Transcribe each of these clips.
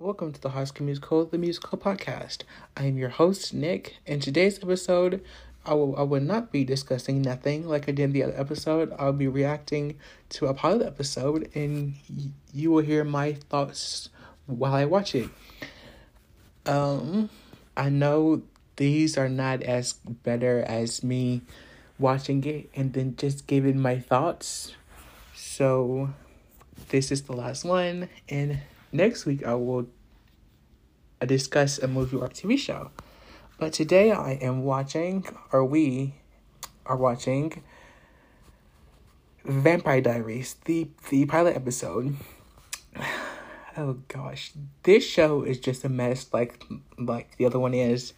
Welcome to the High School Musical, the musical podcast. I am your host, Nick. In today's episode, I will, I will not be discussing nothing like I did in the other episode. I'll be reacting to a pilot episode, and y- you will hear my thoughts while I watch it. Um, I know these are not as better as me watching it and then just giving my thoughts. So, this is the last one, and next week I will discuss a movie or TV show. But today I am watching, or we are watching, Vampire Diaries, the the pilot episode. Oh gosh, this show is just a mess, like like the other one is.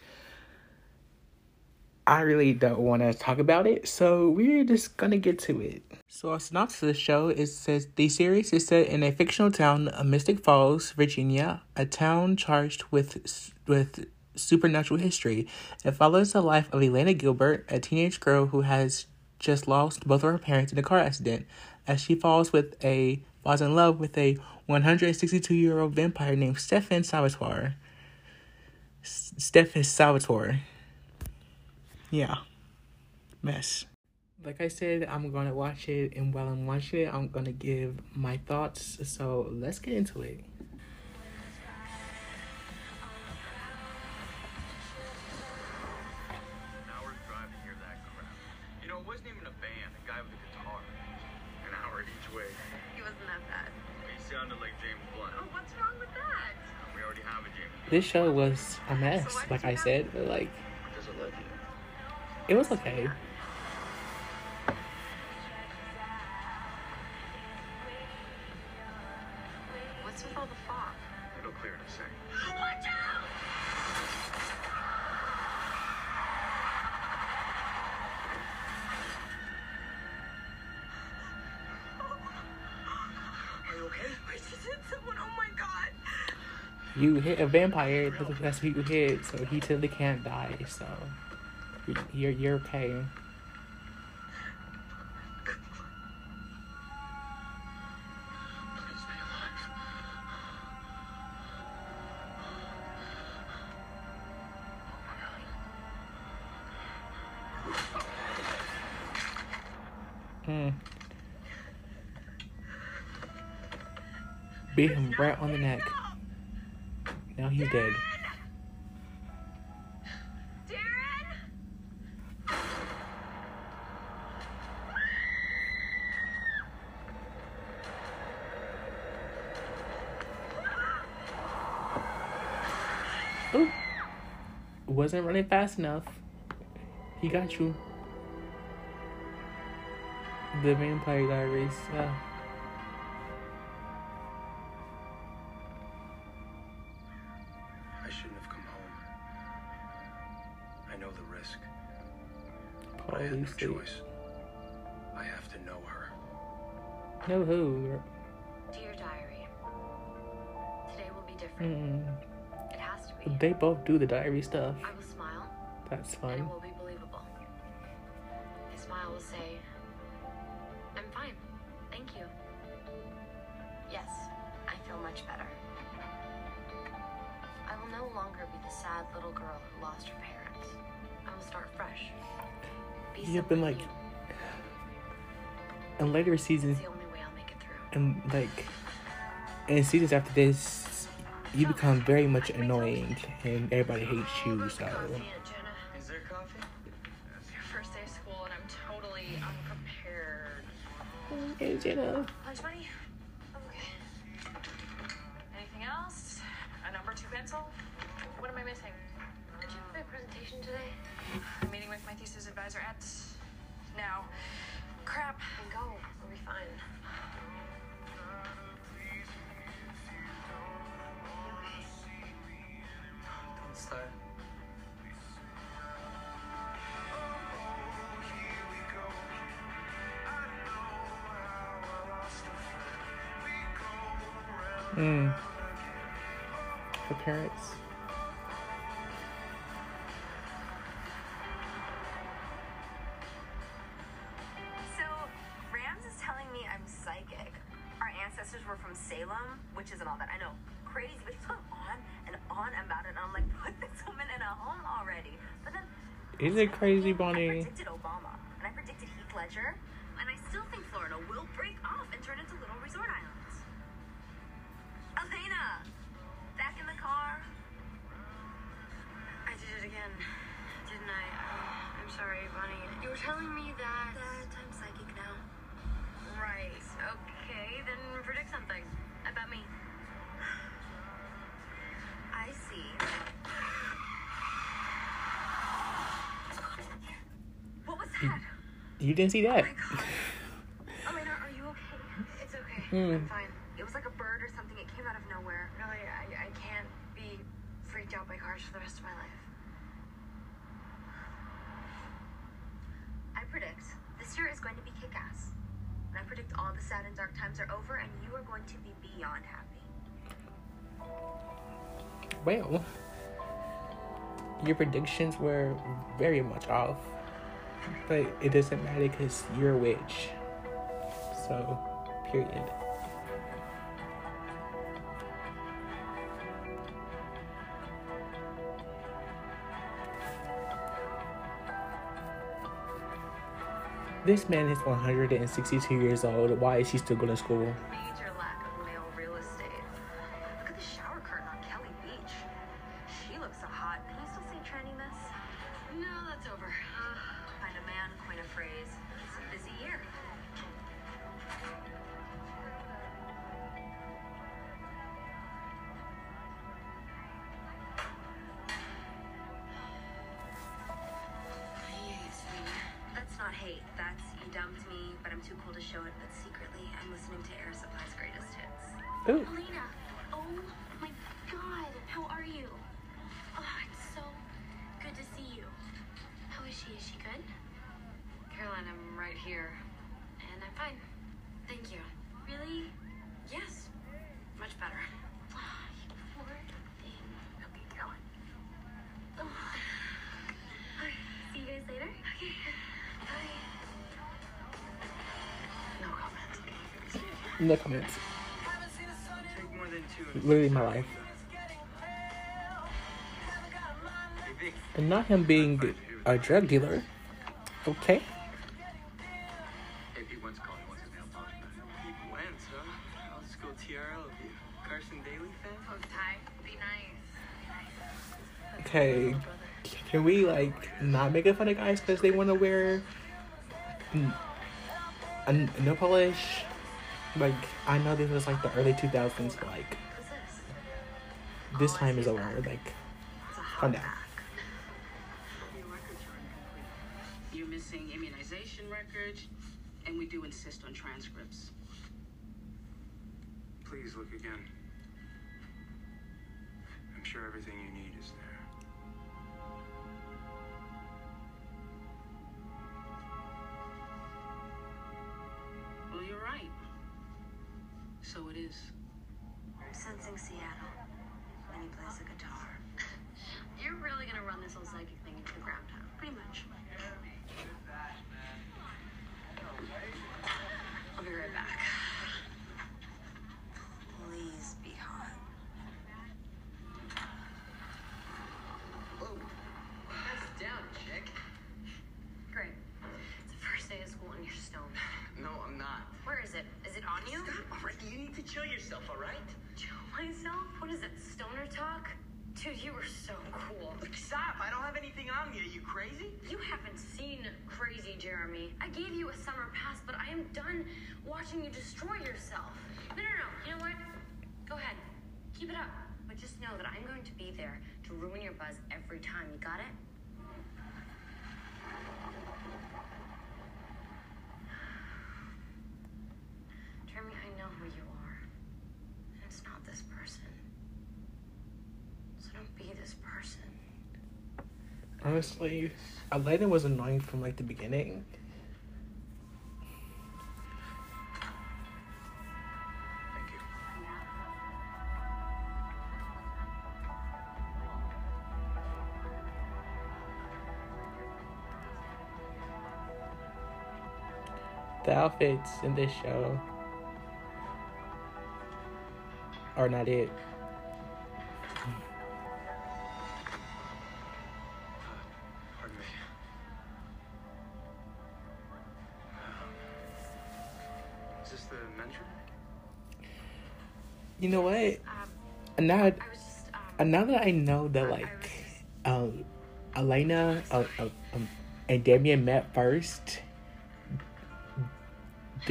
I really don't want to talk about it, so we're just gonna get to it. So, a synopsis of the show is says the series is set in a fictional town of Mystic Falls, Virginia, a town charged with with supernatural history. It follows the life of Elena Gilbert, a teenage girl who has just lost both of her parents in a car accident, as she falls with a falls in love with a 162 year old vampire named Stefan Salvatore. S- Stefan Salvatore. Yeah. Mess. Like I said, I'm gonna watch it, and while I'm watching it, I'm gonna give my thoughts. So let's get into it. An hour's drive to hear that crap. You know, it wasn't even a band, a guy with a guitar. An hour each way. He wasn't that bad. He sounded like James Blunt. Oh, what's wrong with that? We already have a James Blunt. This show was a mess, like I said, but like it was okay. What's with all the fog? It'll clear in a second. Watch out! Are you okay? Hit someone. Oh my god. You hit a vampire, that's that's who you hit, so he totally can't die. So you're you're okay. Hmm. Beat him right on the neck. Now he's dead. Wasn't running fast enough. He got you. The Vampire Diaries. Yeah. I shouldn't have come home. I know the risk. But I had no choice. I have to know her. Know who. Dear diary. Today will be different. Mm. They both do the diary stuff. I will smile, That's and it will be believable. My smile will say, I'm fine. Thank you. Yes, I feel much better. I will no longer be the sad little girl who lost her parents. I will start fresh. Be You've been like- new. In later seasons, It's the only way I'll make it through. and like in seasons after this, you become very much annoying, and everybody hates you. So Is there coffee? It's your first day of school and I'm totally unprepared. Hey, Jenna. Lunch money? Okay. Anything else? A number two pencil? What am I missing? Did you have a presentation today? I'm meeting with my thesis advisor at now. Crap. Then go. We'll be fine. Don't start. Mm. Her parents. Is it crazy, I You didn't see that. Oh my god. Elena, are you okay? It's okay. Hmm. I'm fine. It was like a bird or something. It came out of nowhere. Really, I, I can't be freaked out by cars for the rest of my life. I predict this year is going to be kick ass. And I predict all the sad and dark times are over and you are going to be beyond happy. Well, your predictions were very much off, but it doesn't matter because you're a witch. So, period. This man is 162 years old. Why is he still going to school? Dumped me, but I'm too cool to show it. But secretly, I'm listening to Air Supply's greatest hits. Ooh. Elena, oh my god, how are you? Oh, it's so good to see you. How is she? Is she good? Caroline, I'm right here. Comment. No comments. Take more than two. Literally my life. And not him being a drug dealer. Okay. Hey, Pete Wentz called. He wants his nail polished back. Pete Wentz, huh? Old school TRL of you. Carson Daly fan? Oh, Ty, be nice. Okay. Can we like not make fun of guys because they want to wear mm, n- a n- nail polish? Like I know this was like the early 2000s, but like this? this time is over. Like It's a calm down. hotback. Your records are incomplete. You're missing immunization records, and we do insist on transcripts. Please look again. I'm sure everything you need is there. So it is. I'm sensing Seattle. And he plays the guitar. You're really gonna run this whole psychic thing into the ground, huh? Pretty much. Watching you destroy yourself. No, no, no. You know what? Go ahead. Keep it up. But just know that I'm going to be there to ruin your buzz every time. You got it? Jeremy, I know who you are. And it's not this person. So don't be this person. honestly, Aladdin was annoying from like the beginning. the outfits in this show are not it. you know what? Um, now, just, um, now that I know that like, just, um, Elena, uh, uh, um, and Damien met first,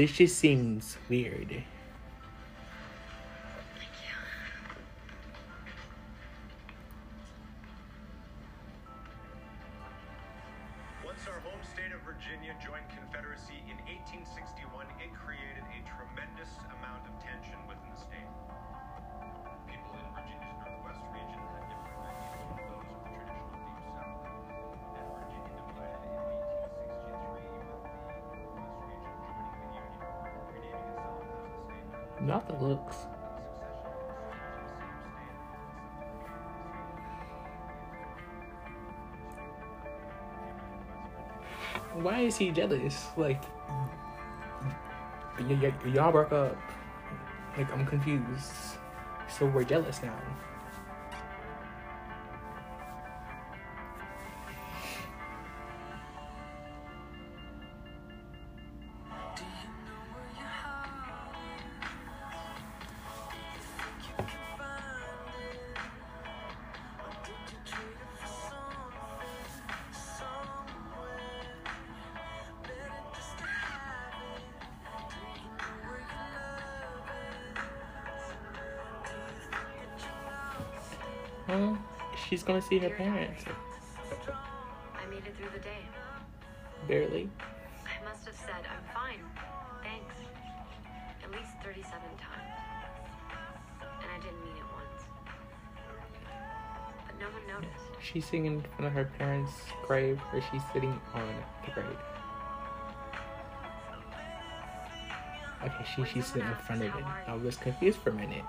this just seems weird. Not the looks. Why is he jealous? Like, y'all broke up. Like, I'm confused. So we're jealous now. Gonna see her parents. I made it through the day. Barely. I must have said, I'm fine. Thanks. At least 37 times. And I didn't mean it once. But no one noticed. She's singing in front of her parents' grave, or she's sitting on the grave. Okay, she she's sitting in front of it. I was confused for a minute.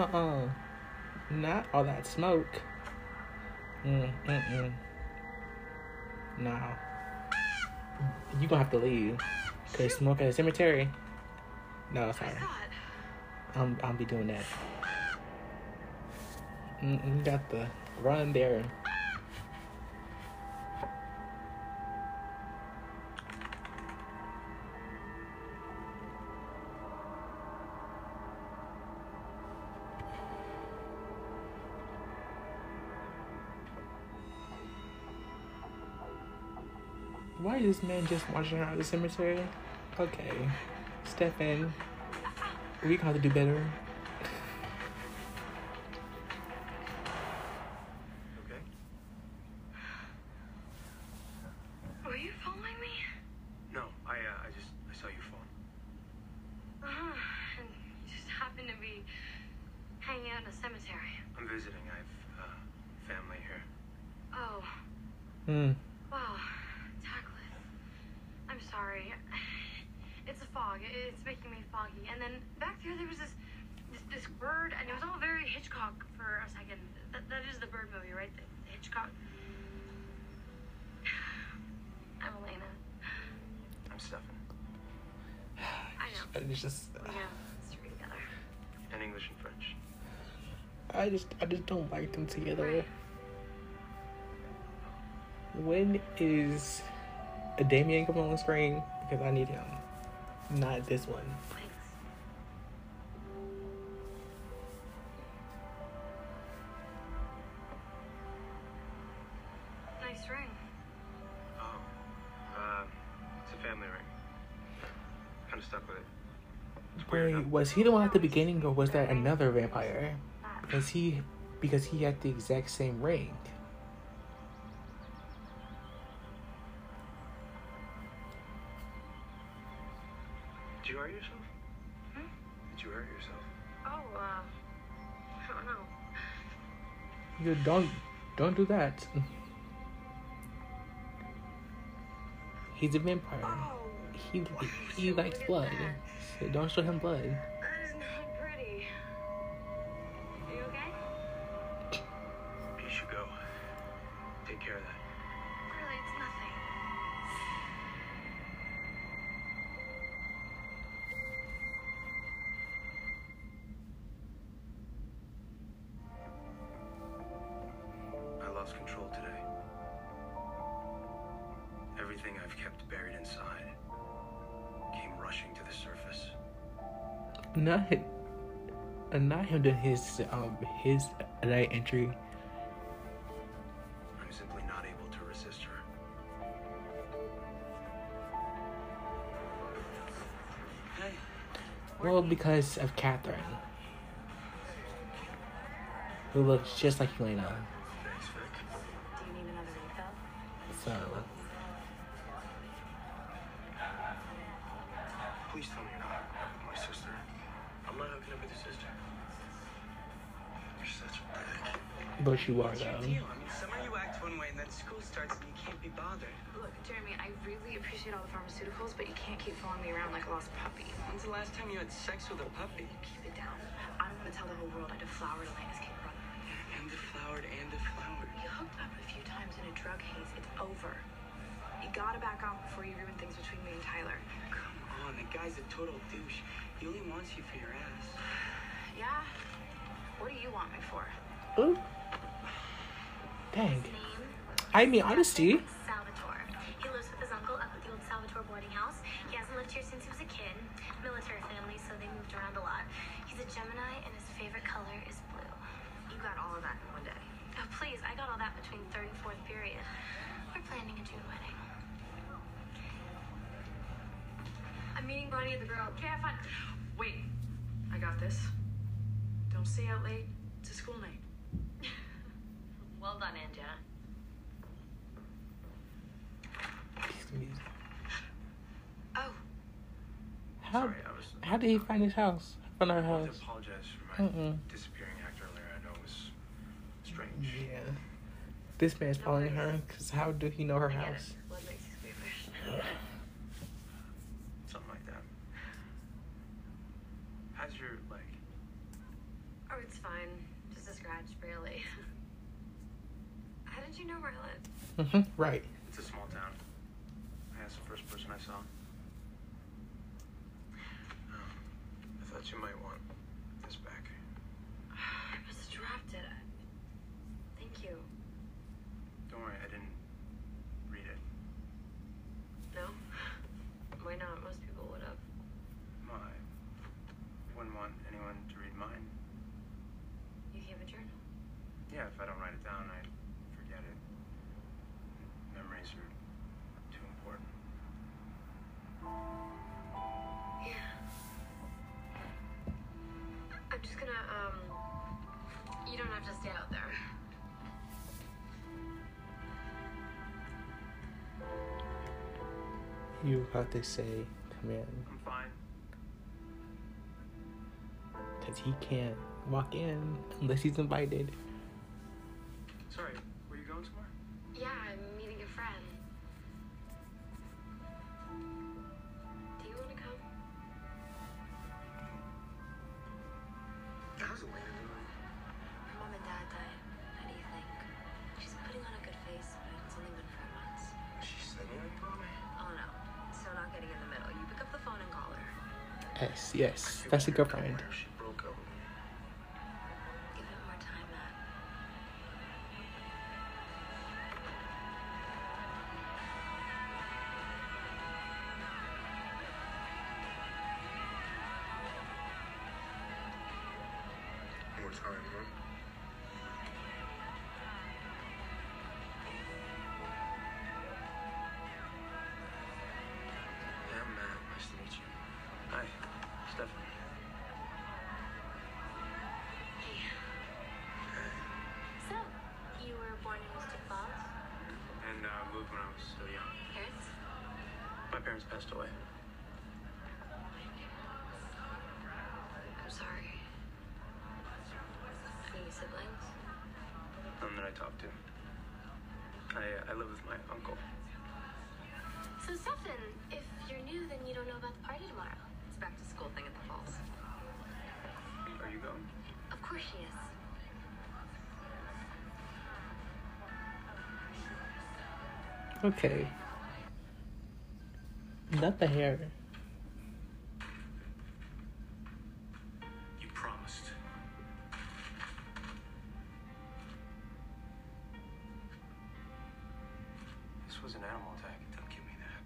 Uh-uh. Not all that smoke. Mm, mm-mm. No. You gonna have to leave. Cause smoke at a cemetery. No, sorry. I'm I'll be doing that. Mm, you got the run there. Is this man just marching around the cemetery? Okay, step in. We gonna have to do better. Okay. Were you following me? No, I uh, I just I saw you fall. Uh-huh. And you just happened to be hanging out in a cemetery. I'm visiting. I've uh, family here. Oh, Hmm. wow. Tackless. I'm sorry. It's a fog. It's making me foggy. And then back there, there was this, this, this bird, and it was all very Hitchcock for a second. That, that is the bird movie, right? The, the Hitchcock. I'm Elena. I'm Stefan. I know. It's just, We have history together. In English and French. I just, I just don't like them together. When is a Damien coming on the screen? Because I need him, not this one. Nice ring. Oh. Uh, it's a family ring. Kind of stuck with it. It's Wait, huh? was he the one at the beginning, or was that another vampire? Because he, because he had the exact same ring. You don't, don't do that. He's a vampire. Oh, He, he likes blood. So don't show him blood. Not not him doing his um his right entry. I'm simply not able to resist her. Hey, Well, because of Catherine, who looks just like Elena. Thanks, Vic. Do you need another refill? So dick. but you are what's your though. deal? I mean, summer you act one way and then school starts and you can't be bothered. Look, Jeremy, I really appreciate all the pharmaceuticals, but you can't keep following me around like a lost puppy. When's the last time you had sex with a puppy? Keep it down. I don't want to tell the whole world I deflowered Elena's kid brother. And deflowered and deflowered. You hooked up a few times in a drug haze. It's over. You gotta back off before you ruin things between me and Tyler. Come on, the guy's a total douche. He only wants you for your ass. Yeah? What do you want me for? Ooh. Dang. I mean, honesty. Salvatore. He lives with his uncle up at the old Salvatore boarding house. He hasn't lived here since he was a kid. Military family, so they moved around a lot. He's a Gemini, and his favorite color is blue. You got all of that in one day. Oh, please, I got all that between third and fourth period. We're planning a June wedding. I'm meeting Bonnie at the Grove. Okay, have fun. Wait. I got this. Don't stay out late. It's a school night. Well done, Angela. Oh, How Sorry, I was. how did he find his house? Find her I house. to apologize for my Mm-mm. disappearing act earlier. I know it was strange. Yeah. This man's following her because how do he know her house? What makes you squeamish? Something like that. How's your leg? oh, it's fine. Just a scratch, barely. How did you know where I live? Mhm, right. It's a small town. That's the first person I saw. Oh, I thought you might want You have to say, come in. I'm fine. Because he can't walk in unless he's invited. Sorry, yes. That's Okay. Not the hair. You promised. This was an animal attack. Don't give me that.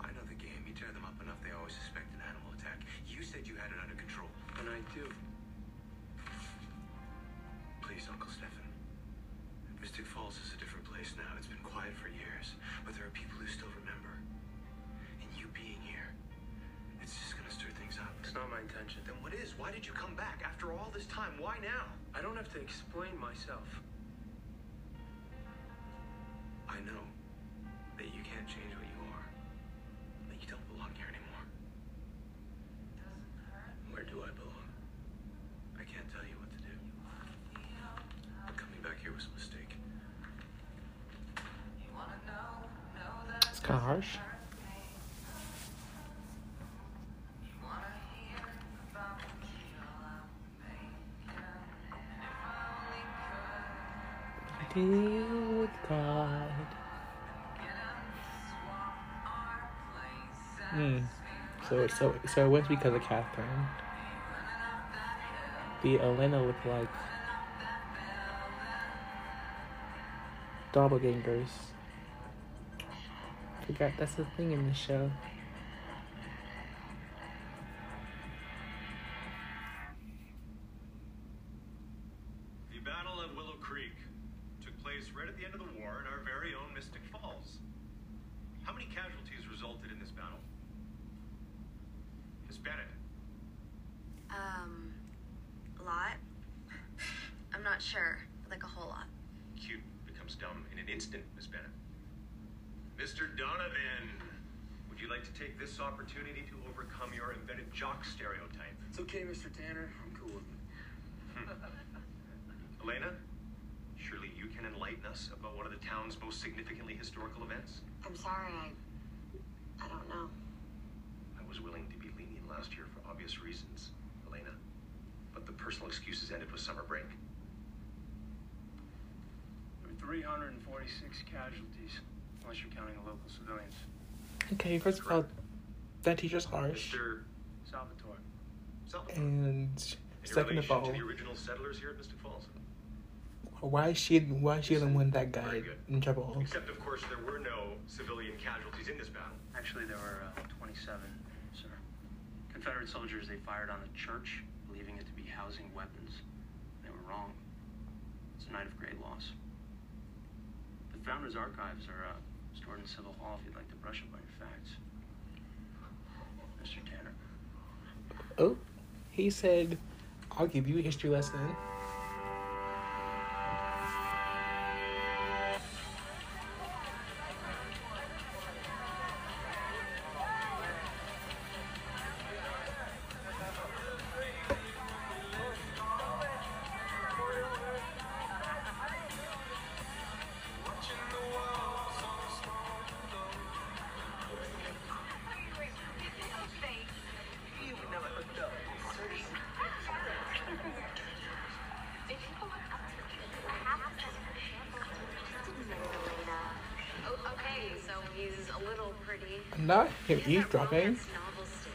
I know the game. You tear them up enough, they always suspect an animal attack. You said you had it under control. And I do. Please, Uncle Stefan. Mystic Falls is a different place now. It's been quiet for years, but there are people who still remember. And you being here, it's just gonna stir things up. It's not my intention. Then what is? Why did you come back after all this time? Why now? I don't have to explain myself. I know that you can't change Deal with God. Hmm. So it so so it was because of Catherine. The Elena looked like doppelgangers. Forgot that's the thing in the show. The Battle of Willow Creek took place right at the end of the war in our very own Mystic Falls. How many casualties resulted in this battle? Miss Bennett. Um, a lot? I'm not sure. Like a whole lot. Cute becomes dumb in an instant, Miss Bennett. Mr. Donovan, would you like to take this opportunity to overcome your embedded jock stereotype? It's okay, Mr. Tanner. I'm cool with it. Elena, surely you can enlighten us about one of the town's most significantly historical events? I'm sorry, I. I don't know. I was willing to be lenient last year for obvious reasons, Elena. But the personal excuses ended with summer break. There were 346 casualties, unless you're counting the local civilians. Okay, first of all, that teacher's harsh. Mr. Salvatore. Salvatore. And Any second of all, to the original settlers here at Mystic Falls? Why is she why is she the one that got in trouble? Except, of course, there were no civilian casualties in this battle. Actually, there were uh, 27, sir. Confederate soldiers, they fired on the church, believing it to be housing weapons. They were wrong. It's a night of great loss. The Founders' Archives are uh, stored in Civil Hall if you'd like to brush up on your facts. Mr. Tanner. Oh, he said, "I'll give you a history lesson." Eavesdropping Romance novel stare.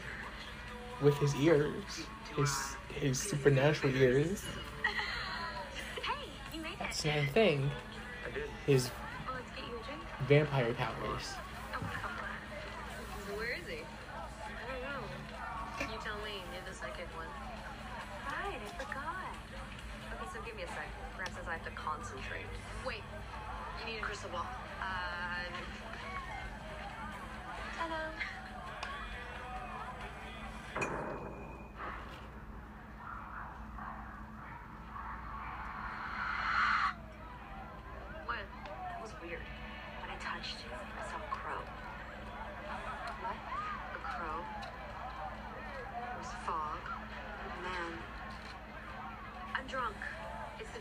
with his ears, his his supernatural ears. Hey, you made it. That's not a thing. His Well, let's get you a drink. vampire powers.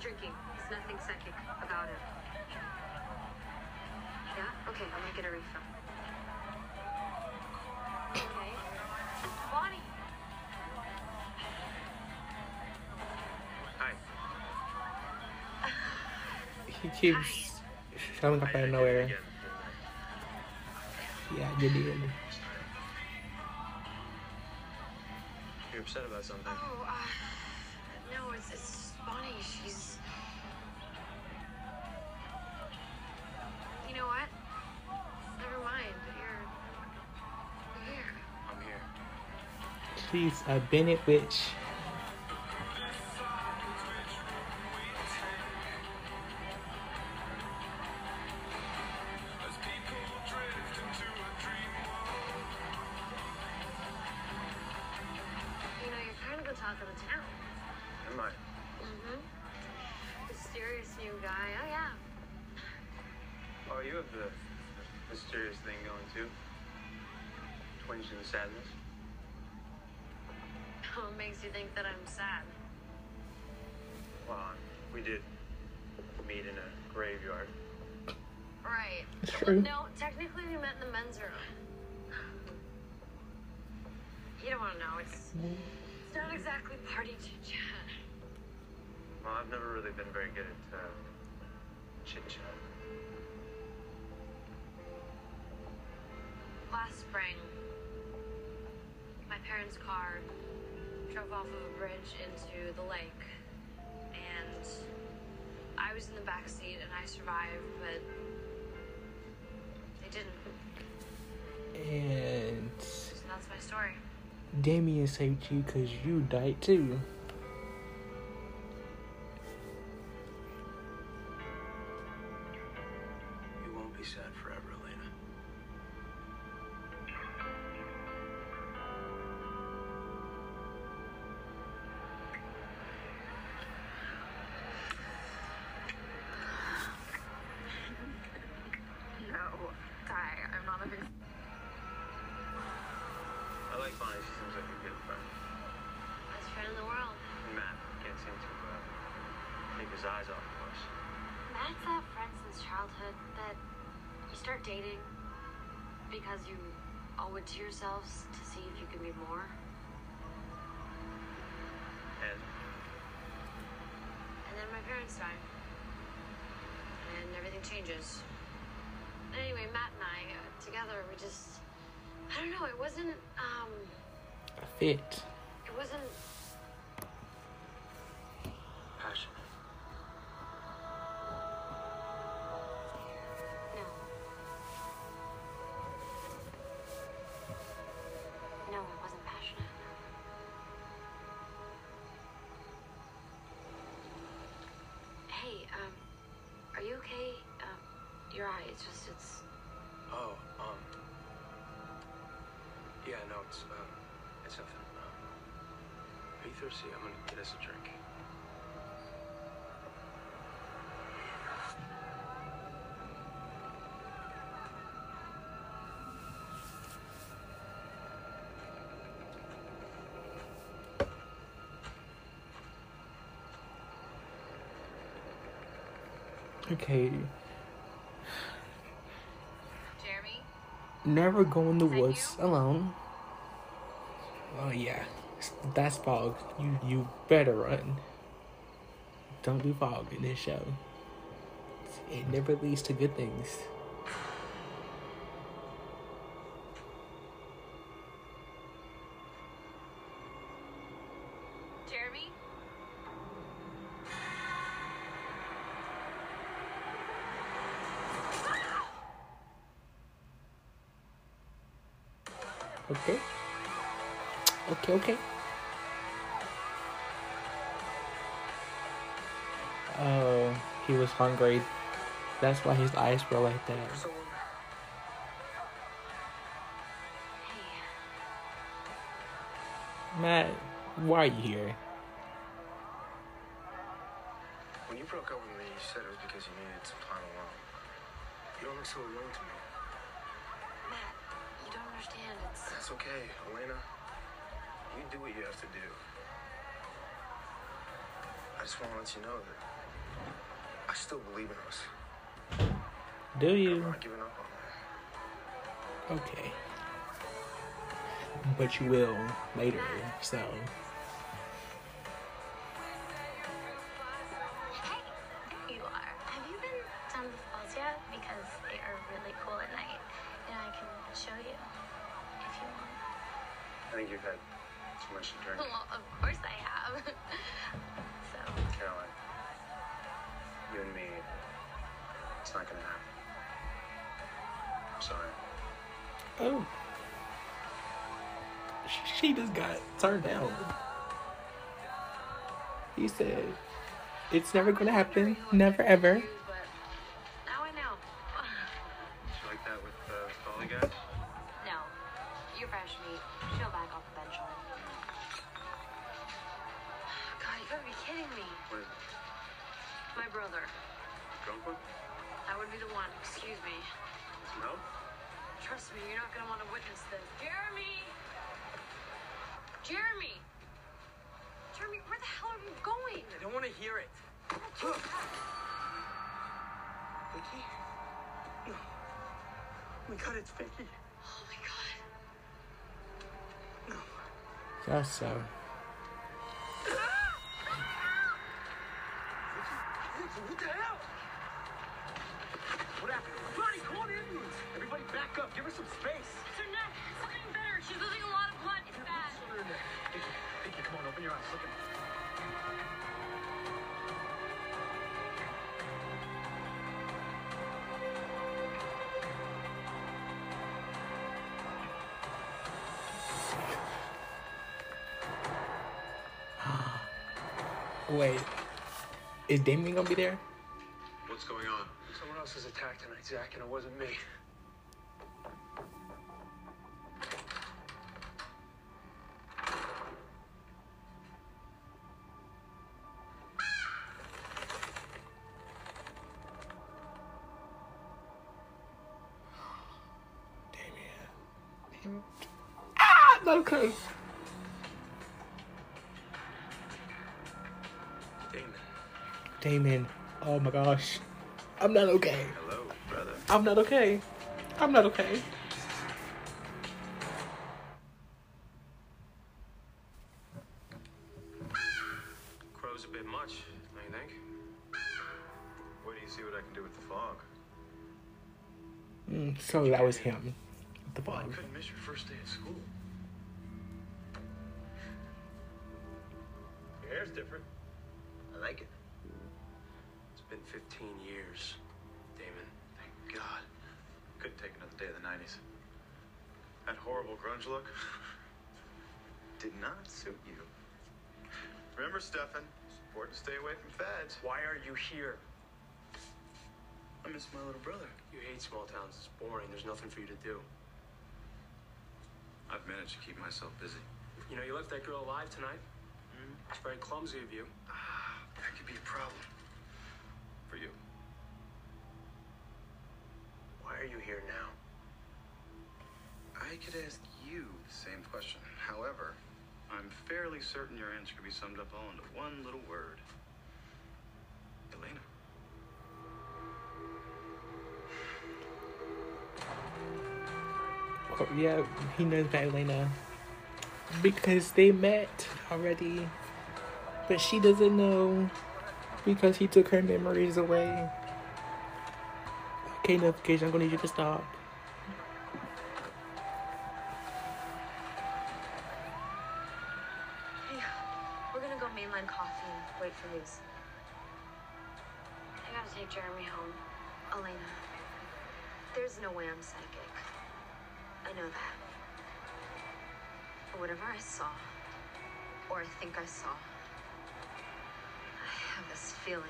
Drinking. There's nothing psychic about it. Yeah? Okay, I'm gonna get a refill. Okay. Bonnie! Hi. He keeps showing up out of nowhere. Again. Yeah, you did. You're upset about something. Oh, uh, you know you're kinda gonna talk in the town. Am I? Mm-hmm. Mysterious new guy, oh yeah. Oh you have the mysterious thing going too. Twinge in sadness. What makes you think that I'm sad? Well, we did meet in a graveyard. Right. It's true. No, technically we met in the men's room. You don't want to know. It's, it's not exactly party chit chat. Well, I've never really been very good at uh, chit chat. Last spring, my parents' car drove off of a bridge into the lake, and I was in the back seat and I survived, but they didn't. And So that's my story. Damien saved you because you died too. Bonnie. She seems like a good friend. Best friend in the world. Matt can't seem to uh, take his eyes off of us. Matt's that friend since childhood that you start dating because you owe it to yourselves to see if you can be more. And And then my parents die. And everything changes. Anyway, Matt and I, uh, together, we just. I don't know, it wasn't, um. A fit. It wasn't. passion. No. No, it wasn't passionate. Hey, um, are you okay? Um, your eye, it's just, it's. Yeah, it's, um, it's nothing. Um, are you thirsty? I'm gonna get us a drink. Okay. Jeremy? Never go in the woods you? alone. Oh yeah, that's fog. You you better run. Don't do fog in this show. It never leads to good things. Jeremy? Okay. Okay, okay. Oh, he was hungry. That's why his eyes were like that. Matt, why are you here? When you broke up with me, you said it was because you needed some time alone. You don't look so alone to me. Matt, you don't understand. It's. That's okay, Elena. You do what you have to do. I just want to let you know that I still believe in us. Do I'm you? not giving up on that. Okay. But you will later, so. Hey, there you are. Have you been down the falls yet? Because they are really cool at night. You know, I can show you if you want. I think you've had too much to drink. Well, of course I have. so, Caroline, you and me, it's not gonna happen. I'm sorry. Oh. She just got turned down. He said, It's never gonna happen. Never ever. My brother. Drunk one? That would be the one. Excuse me. No? Trust me, you're not gonna want to witness this. Jeremy! Jeremy! Jeremy, where the hell are you going? I don't want to hear it. Vicki? No. Oh my god, it's Vicki. Oh my god. No. That's so. What the hell? What happened? Bonnie, call an ambulance. Everybody back up. Give her some space. It's her neck. Something better. She's losing a lot of blood. It's bad. Vicki, Vicki, come on, open your eyes. Look at me. Wait. Is Damon gonna be there? What's going on? Someone else was attacked tonight, Zach, and it wasn't me. My gosh. I'm not okay. Hello, brother. I'm not okay. I'm not okay. Crow's a bit much, don't you think? Wait till you see what I can do with the fog. Mm, so that was him. The Well, I fog. couldn't miss your first day at school. Your hair's different. I like it. Been 15 years, Damon. Thank God. Couldn't take another day of the 90s. That horrible grunge look did not suit you. Remember, Stefan, it's important to stay away from feds. Why are you here? I miss my little brother. You hate small towns. It's boring. There's nothing for you to do. I've managed to keep myself busy. You know, you left that girl alive tonight. It's very clumsy of you. Ah, that could be a problem. For you. Why are you here now? I could ask you the same question. However, I'm fairly certain your answer could be summed up all into one little word. Elena. Oh, yeah, he knows about Elena. Because they met already. But she doesn't know because he took her memories away. Okay, notification, I'm gonna need you to stop. Hey, we're gonna go mainline coffee and wait for news. I gotta take Jeremy home. Elena, there's no way I'm psychic. I know that. But whatever I saw, or I think I saw, this feeling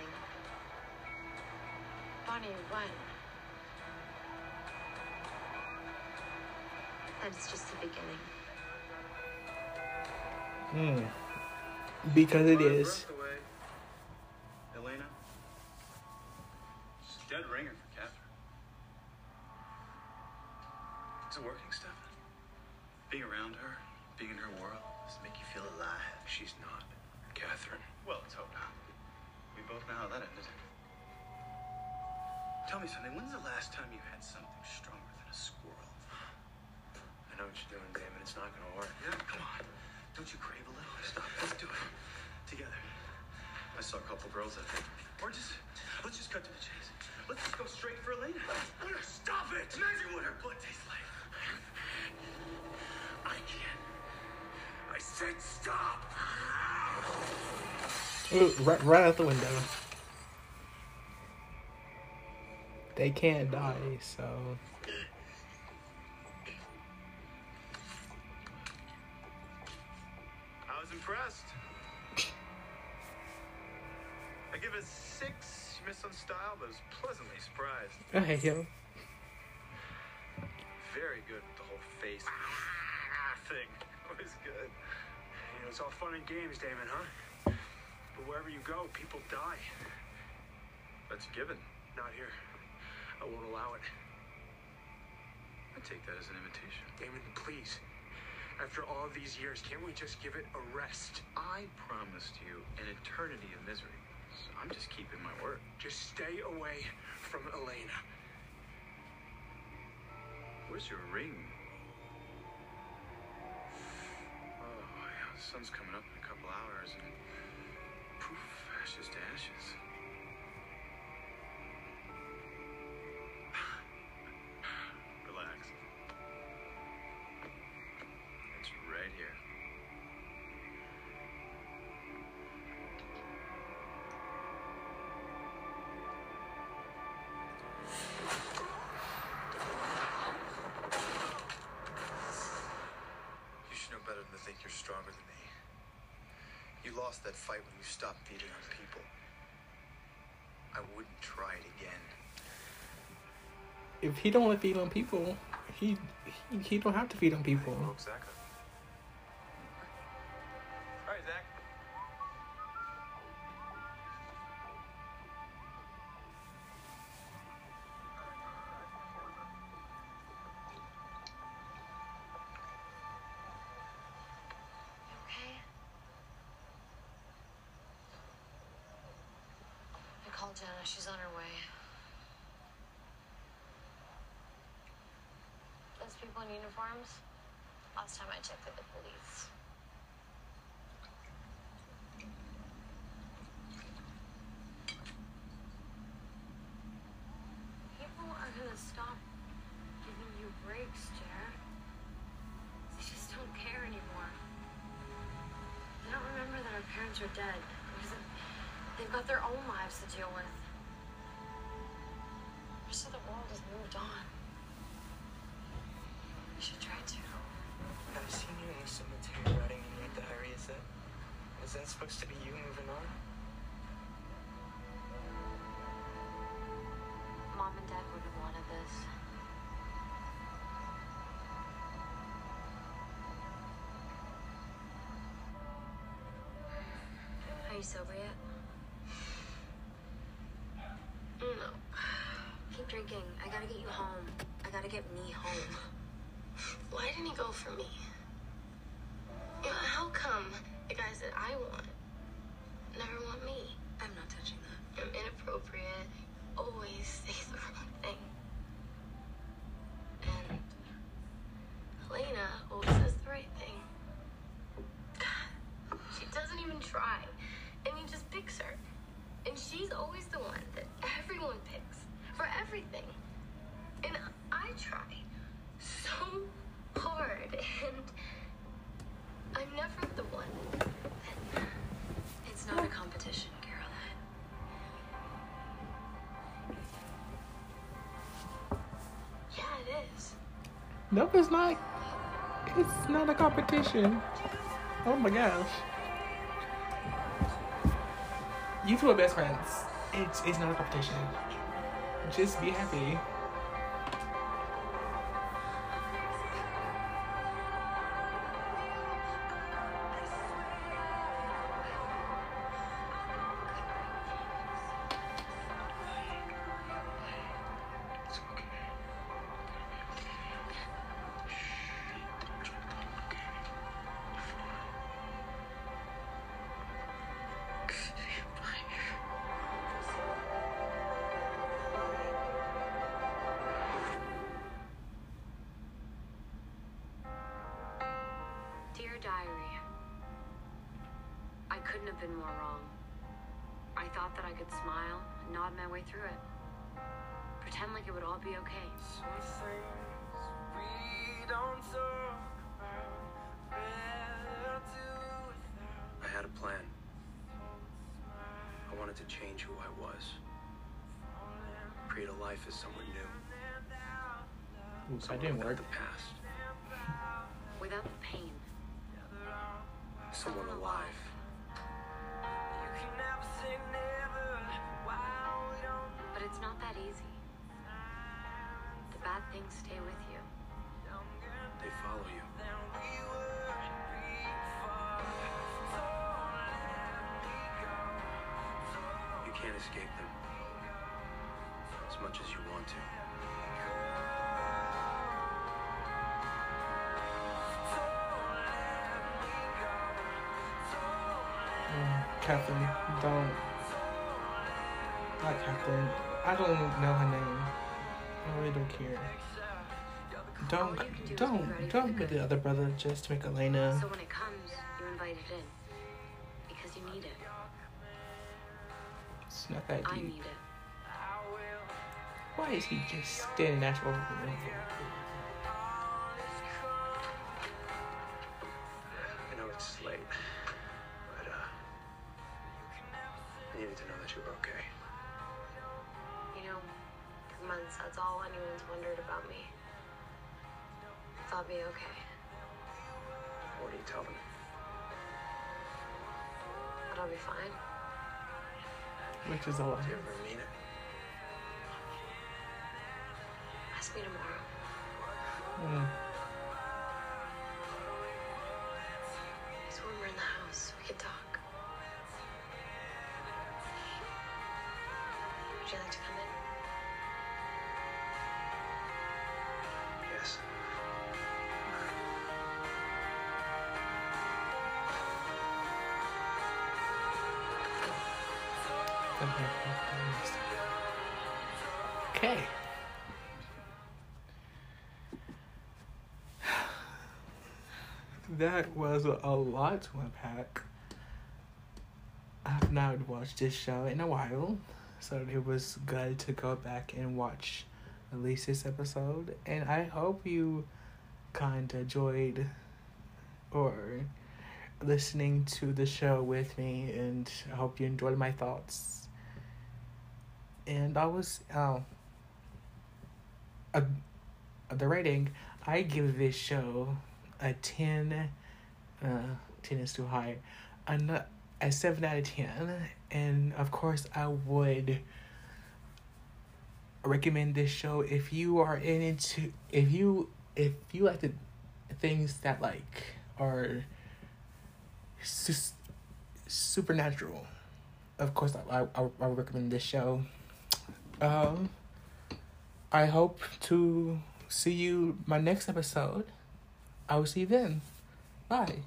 Bonnie, what? that it's just the beginning. Hmm. Because it is. Right, right out the window. They can't die, so. I was impressed. I give it six. Missed on style, but was pleasantly surprised. Hey, yo. Very good with the whole face ah, thing. It was good. You know, it's all fun and games, Damon, huh? But wherever you go, people die. That's a given. Not here. I won't allow it. I take that as an invitation. Damon, please. After all these years, can't we just give it a rest? I promised you an eternity of misery. So I'm just keeping my word. Just stay away from Elena. Where's your ring? Oh, yeah, the sun's coming up in a couple hours and ashes to ashes. Relax. It's right here. You should know better than to think you're stronger than me. You lost that fight when you stopped beating on people. I wouldn't try it again. If he don't want to feed on people, he he, he don't have to feed on people. Woke Zach people in uniforms? Last time I checked, they're the police. People are gonna stop giving you breaks, Jared. They just don't care anymore. They don't remember that our parents are dead because they've got their own lives to deal with. The rest of the world has moved on. We should try to. I've seen you in the cemetery writing in your diary. Is that is that supposed to be you moving on? Mom and Dad would have wanted this. Are you sober yet? No. Keep drinking. I gotta get you home. I gotta get me home. Why didn't he go for me? You know, how come the guys that I want never want me? I'm not touching that. I'm inappropriate, always say No, it's not. It's not a competition. Oh my gosh. You two are best friends. It's it's not a competition. Just be happy. Dear Diary, I couldn't have been more wrong. I thought that I could smile and nod my way through it. Pretend like it would all be okay. Some things we don't talk about. Do. I had a plan. I wanted to change who I was. Create a life as someone new. Ooh, that Someone didn't without work. the past. Without the pain. Things stay with you. They follow you. You can't escape them as much as you want to. Mm, Catherine, don't. Not Catherine. I don't know her name. I really don't care. Don't, don't, don't with the other brother just to make Elena. So when it comes, you invite it in. Because you need it. It's not that I deep. need it. Why is he just standing there I'll be okay. What do you tell them? But I'll be fine. Which is a lot. Do you ever mean it? Ask me tomorrow. Mm. Okay. That was a lot to unpack. I've not watched this show in a while, so it was good to go back and watch at least this episode. And I hope you kind of enjoyed or listening to the show with me, and I hope you enjoyed my thoughts. And I was, oh, uh, the rating, I give this show a 10. Uh, 10 is too high. A, a 7 out of 10. And of course, I would recommend this show if you are in into if you if you like the things that like are sus- supernatural of course I, I, I recommend this show um i hope to see you my next episode. I will see you then. Bye